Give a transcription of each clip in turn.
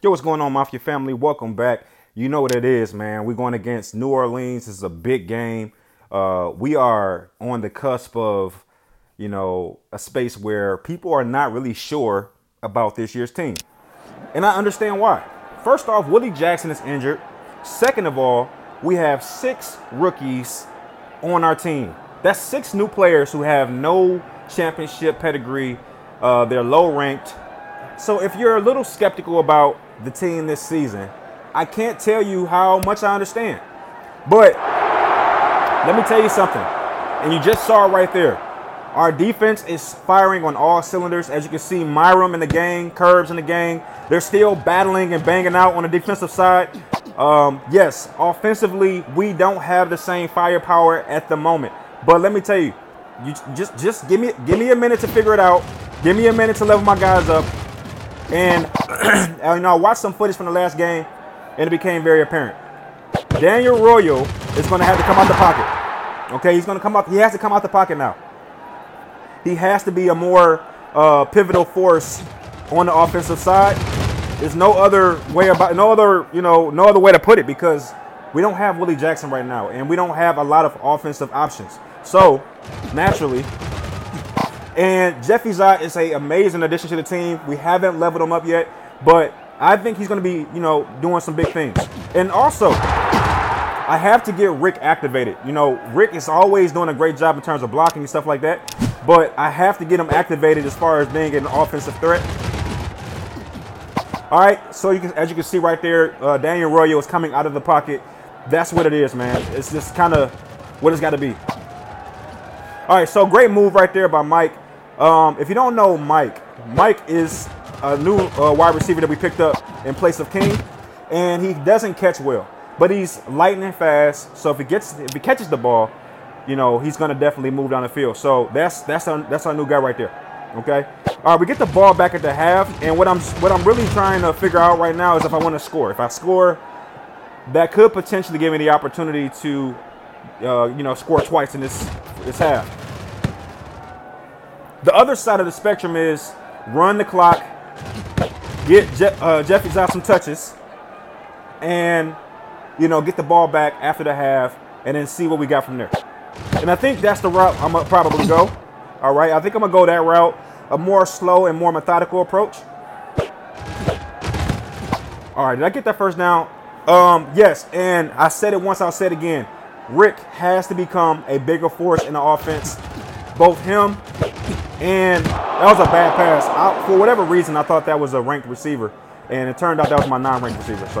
Yo, what's going on, Mafia family? Welcome back. You know what it is, man. We're going against New Orleans. This is a big game. Uh, we are on the cusp of, you know, a space where people are not really sure about this year's team. And I understand why. First off, Willie Jackson is injured. Second of all, we have six rookies on our team. That's six new players who have no championship pedigree. Uh, they're low ranked. So if you're a little skeptical about the team this season, I can't tell you how much I understand. But let me tell you something. And you just saw it right there. Our defense is firing on all cylinders. As you can see, Myram in the gang, Curbs in the gang, they're still battling and banging out on the defensive side. Um, yes, offensively, we don't have the same firepower at the moment. But let me tell you, you just just give me give me a minute to figure it out. Give me a minute to level my guys up. And you know, I watched some footage from the last game, and it became very apparent. Daniel Royal is going to have to come out the pocket. Okay, he's going to come out. He has to come out the pocket now. He has to be a more uh, pivotal force on the offensive side. There's no other way about, no other, you know, no other way to put it because we don't have Willie Jackson right now, and we don't have a lot of offensive options. So naturally, and Jeffy Zot is a amazing addition to the team. We haven't leveled him up yet, but I think he's going to be, you know, doing some big things. And also, I have to get Rick activated. You know, Rick is always doing a great job in terms of blocking and stuff like that, but I have to get him activated as far as being an offensive threat. All right, so you can, as you can see right there, uh, Daniel Royo is coming out of the pocket. That's what it is, man. It's just kind of what it's got to be. All right, so great move right there by Mike. Um, if you don't know Mike, Mike is a new uh, wide receiver that we picked up in place of King, and he doesn't catch well, but he's lightning fast. So if he gets if he catches the ball, you know he's gonna definitely move down the field. So that's that's our, that's our new guy right there. Okay. All right, we get the ball back at the half, and what I'm what I'm really trying to figure out right now is if I want to score. If I score, that could potentially give me the opportunity to, uh, you know, score twice in this this half. The other side of the spectrum is run the clock, get Je- uh, some touches, and you know get the ball back after the half, and then see what we got from there. And I think that's the route I'm gonna probably go. All right, I think I'm gonna go that route, a more slow and more methodical approach. All right, did I get that first down? Um, yes, and I said it once, I'll say it again. Rick has to become a bigger force in the offense. Both him and that was a bad pass. I, for whatever reason, I thought that was a ranked receiver, and it turned out that was my non-ranked receiver. So,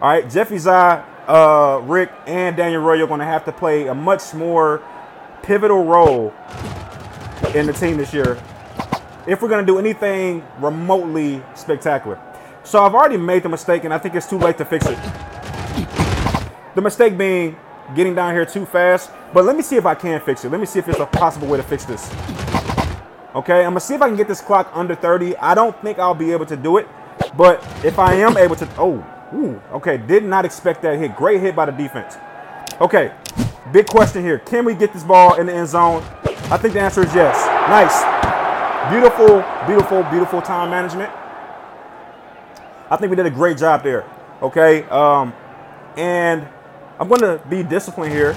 all right, Jeffy Zai, uh, Rick, and Daniel Roy are going to have to play a much more pivotal role in the team this year if we're going to do anything remotely spectacular. So I've already made the mistake, and I think it's too late to fix it. The mistake being getting down here too fast. But let me see if I can fix it. Let me see if there's a possible way to fix this. Okay, I'm gonna see if I can get this clock under 30. I don't think I'll be able to do it, but if I am able to, oh, ooh, okay, did not expect that hit. Great hit by the defense. Okay, big question here. Can we get this ball in the end zone? I think the answer is yes. Nice. Beautiful, beautiful, beautiful time management. I think we did a great job there. Okay, um, and I'm to be disciplined here.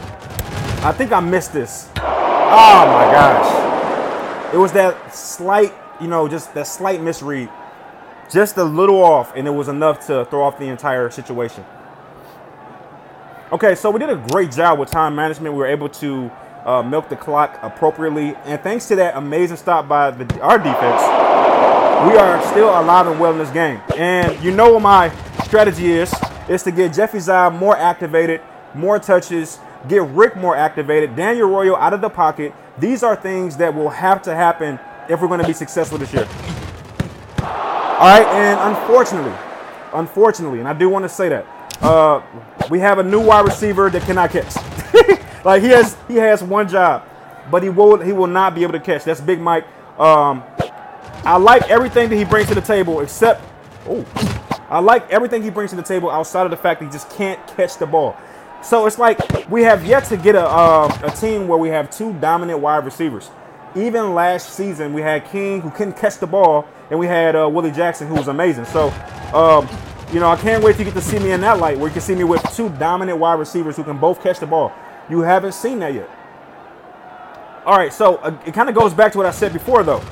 I think I missed this. Oh my gosh. It was that slight, you know, just that slight misread. Just a little off, and it was enough to throw off the entire situation. Okay, so we did a great job with time management. We were able to uh, milk the clock appropriately. And thanks to that amazing stop by the, our defense, we are still alive and well in this game. And you know what my strategy is, is to get Jeffy Zai more activated more touches, get Rick more activated, Daniel Royal out of the pocket. These are things that will have to happen if we're going to be successful this year. All right, and unfortunately, unfortunately, and I do want to say that uh, we have a new wide receiver that cannot catch. like he has, he has one job, but he will, he will not be able to catch. That's Big Mike. Um, I like everything that he brings to the table, except, oh, I like everything he brings to the table outside of the fact that he just can't catch the ball. So it's like we have yet to get a, uh, a team where we have two dominant wide receivers. Even last season, we had King who couldn't catch the ball, and we had uh, Willie Jackson, who was amazing. So, um, you know, I can't wait to get to see me in that light where you can see me with two dominant wide receivers who can both catch the ball. You haven't seen that yet. All right, so uh, it kind of goes back to what I said before, though.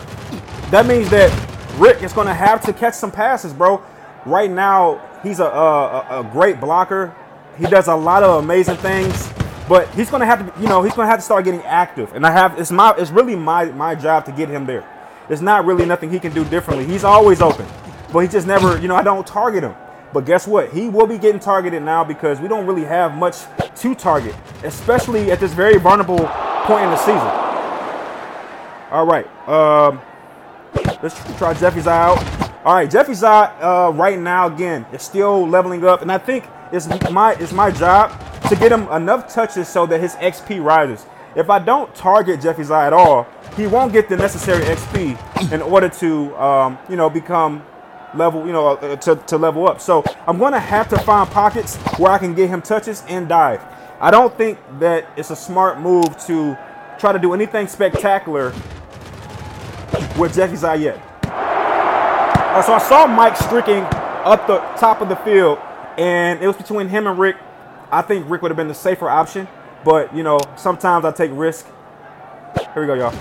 That means that Rick is going to have to catch some passes, bro. Right now, he's a, a, a great blocker. He does a lot of amazing things, but he's to have to, you know, he's to have to start getting active. And I have, it's my, it's really my my job to get him there. There's not really nothing he can do differently. He's always open, but he just never, you know, I don't target him. But guess what? He will be getting targeted now because we don't really have much to target, especially at this very vulnerable point in the season. All right. Um, let's try Jeffy Zai out. All right, Jeffy Zai uh, right now again is still leveling up, and I think it's my it's my job to get him enough touches so that his XP rises. If I don't target Jeffy Zai at all, he won't get the necessary XP in order to um, you know become level, you know, uh, to, to level up. So I'm going to have to find pockets where I can get him touches and dive. I don't think that it's a smart move to try to do anything spectacular with Jeffy Zai yet. Uh, so I saw Mike streaking up the top of the field, and it was between him and Rick. I think Rick would have been the safer option, but you know, sometimes I take risk. Here we go, y'all.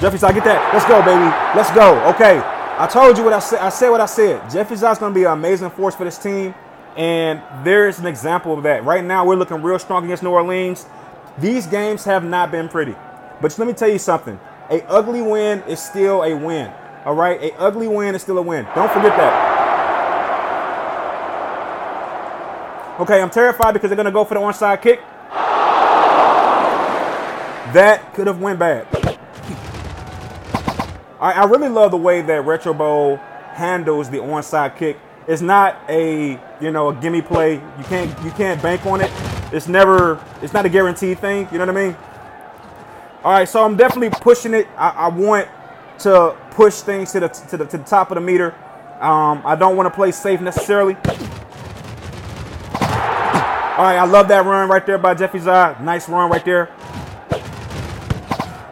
Jeffy Zai, get that. Let's go, baby. Let's go. Okay. I told you what I said. I said what I said. Jeffrey is going to be an amazing force for this team, and there's an example of that. Right now, we're looking real strong against New Orleans. These games have not been pretty, but let me tell you something. A ugly win is still a win. All right, a ugly win is still a win. Don't forget that. Okay, I'm terrified because they're to go for the onside kick. That could have went bad. I, I really love the way that Retro Bowl handles the onside kick. It's not a you know a gimme play. You can't you can't bank on it. It's never it's not a guaranteed thing. You know what I mean? All right, so I'm definitely pushing it. I, I want to push things to the to the, to the top of the meter. Um, I don't want to play safe necessarily. All right, I love that run right there by Jeffy Zah. Nice run right there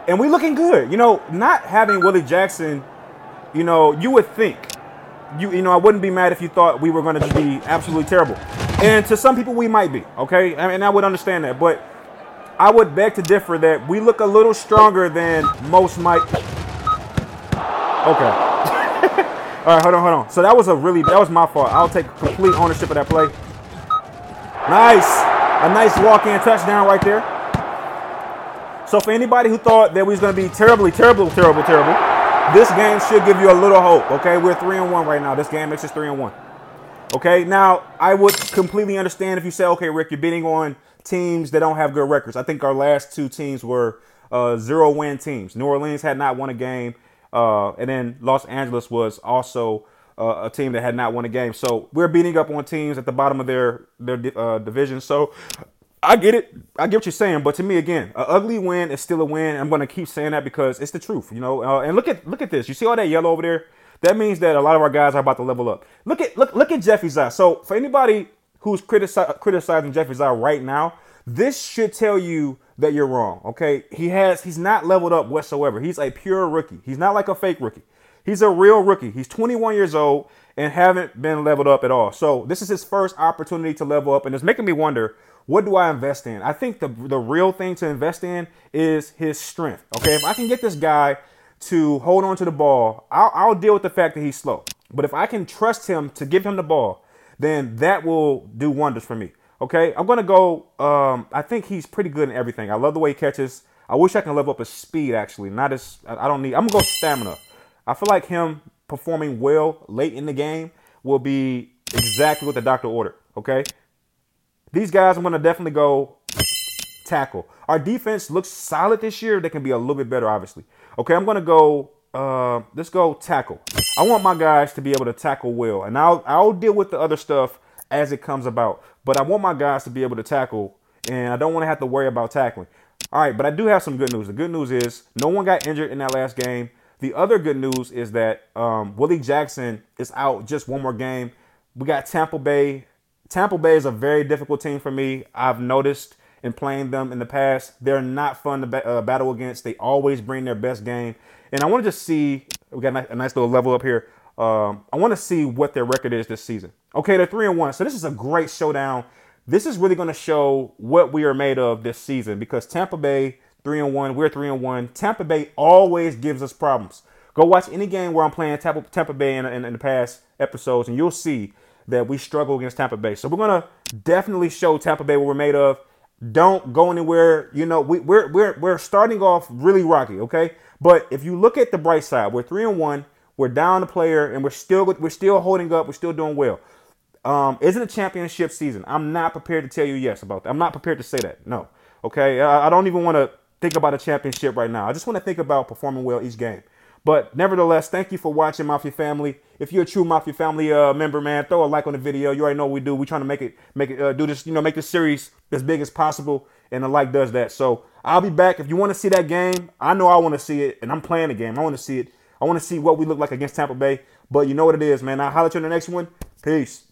and we looking good. You know, not having Willie Jackson, you know, you would think, you you know, I wouldn't be mad if you thought we were going to be absolutely terrible. And to some people, we might be, okay? I mean, I would understand that, but I would beg to differ that we look a little stronger than most might. Okay. All right, hold on, hold on. So that was a really that was my fault. I'll take complete ownership of that play. Nice, a nice walk-in touchdown right there. So for anybody who thought that we was going to be terribly, terrible, terrible, terrible, this game should give you a little hope. Okay, we're three and one right now. This game makes us three and one. Okay, now I would completely understand if you say, okay, Rick, you're bidding on teams that don't have good records. I think our last two teams were uh, zero win teams. New Orleans had not won a game, uh, and then Los Angeles was also uh, a team that had not won a game. So we're beating up on teams at the bottom of their their uh, division. So I get it. I get what you're saying, but to me, again, an ugly win is still a win. I'm going to keep saying that because it's the truth, you know. Uh, and look at look at this. You see all that yellow over there? That means that a lot of our guys are about to level up. Look at look look at Jeffy Zai. So for anybody who's critici- criticizing Jeffy Zai right now, this should tell you that you're wrong. Okay, he has he's not leveled up whatsoever. He's a pure rookie. He's not like a fake rookie. He's a real rookie. He's 21 years old and haven't been leveled up at all. So this is his first opportunity to level up, and it's making me wonder what do I invest in? I think the the real thing to invest in is his strength. Okay, if I can get this guy to hold on to the ball, I'll, I'll deal with the fact that he's slow. But if I can trust him to give him the ball, then that will do wonders for me. Okay, I'm gonna go. Um, I think he's pretty good in everything. I love the way he catches. I wish I can level up his speed. Actually, not as I don't need. I'm gonna go stamina. I feel like him performing well late in the game will be exactly what the doctor ordered. Okay, these guys, I'm going to definitely go tackle. Our defense looks solid this year. They can be a little bit better, obviously. Okay, I'm going to go. Uh, let's go tackle. I want my guys to be able to tackle well, and I'll I'll deal with the other stuff as it comes about. But I want my guys to be able to tackle, and I don't want to have to worry about tackling. All right, but I do have some good news. The good news is no one got injured in that last game. The other good news is that um, Willie Jackson is out just one more game. We got Tampa Bay Tampa Bay is a very difficult team for me. I've noticed in playing them in the past, they're not fun to ba- uh, battle against. They always bring their best game, and I want to just see We got a nice little level up here. Um, I want to see what their record is this season. Okay, they're three and one, so this is a great showdown. This is really going to show what we are made of this season because Tampa Bay three and one, we're three and one. Tampa Bay always gives us problems. Go watch any game where I'm playing Tampa, Tampa Bay in, in, in the past episodes, and you'll see that we struggle against Tampa Bay. So we're gonna definitely show Tampa Bay what we're made of. Don't go anywhere. You know, we, we're we're we're starting off really rocky, okay? But if you look at the bright side, we're three and one. We're down a player, and we're still we're still holding up. We're still doing well. Um, is it a championship season? I'm not prepared to tell you yes about that. I'm not prepared to say that. No. Okay. I, I don't even want to think about a championship right now. I just want to think about performing well each game. But nevertheless, thank you for watching Mafia Family. If you're a true Mafia Family uh, member, man, throw a like on the video. You already know what we do. We're trying to make it, make it, uh, do this, you know, make this series as big as possible, and the like does that. So I'll be back. If you want to see that game, I know I want to see it, and I'm playing the game. I want to see it. I want to see what we look like against Tampa Bay. But you know what it is, man. I'll holler at you in the next one. Peace.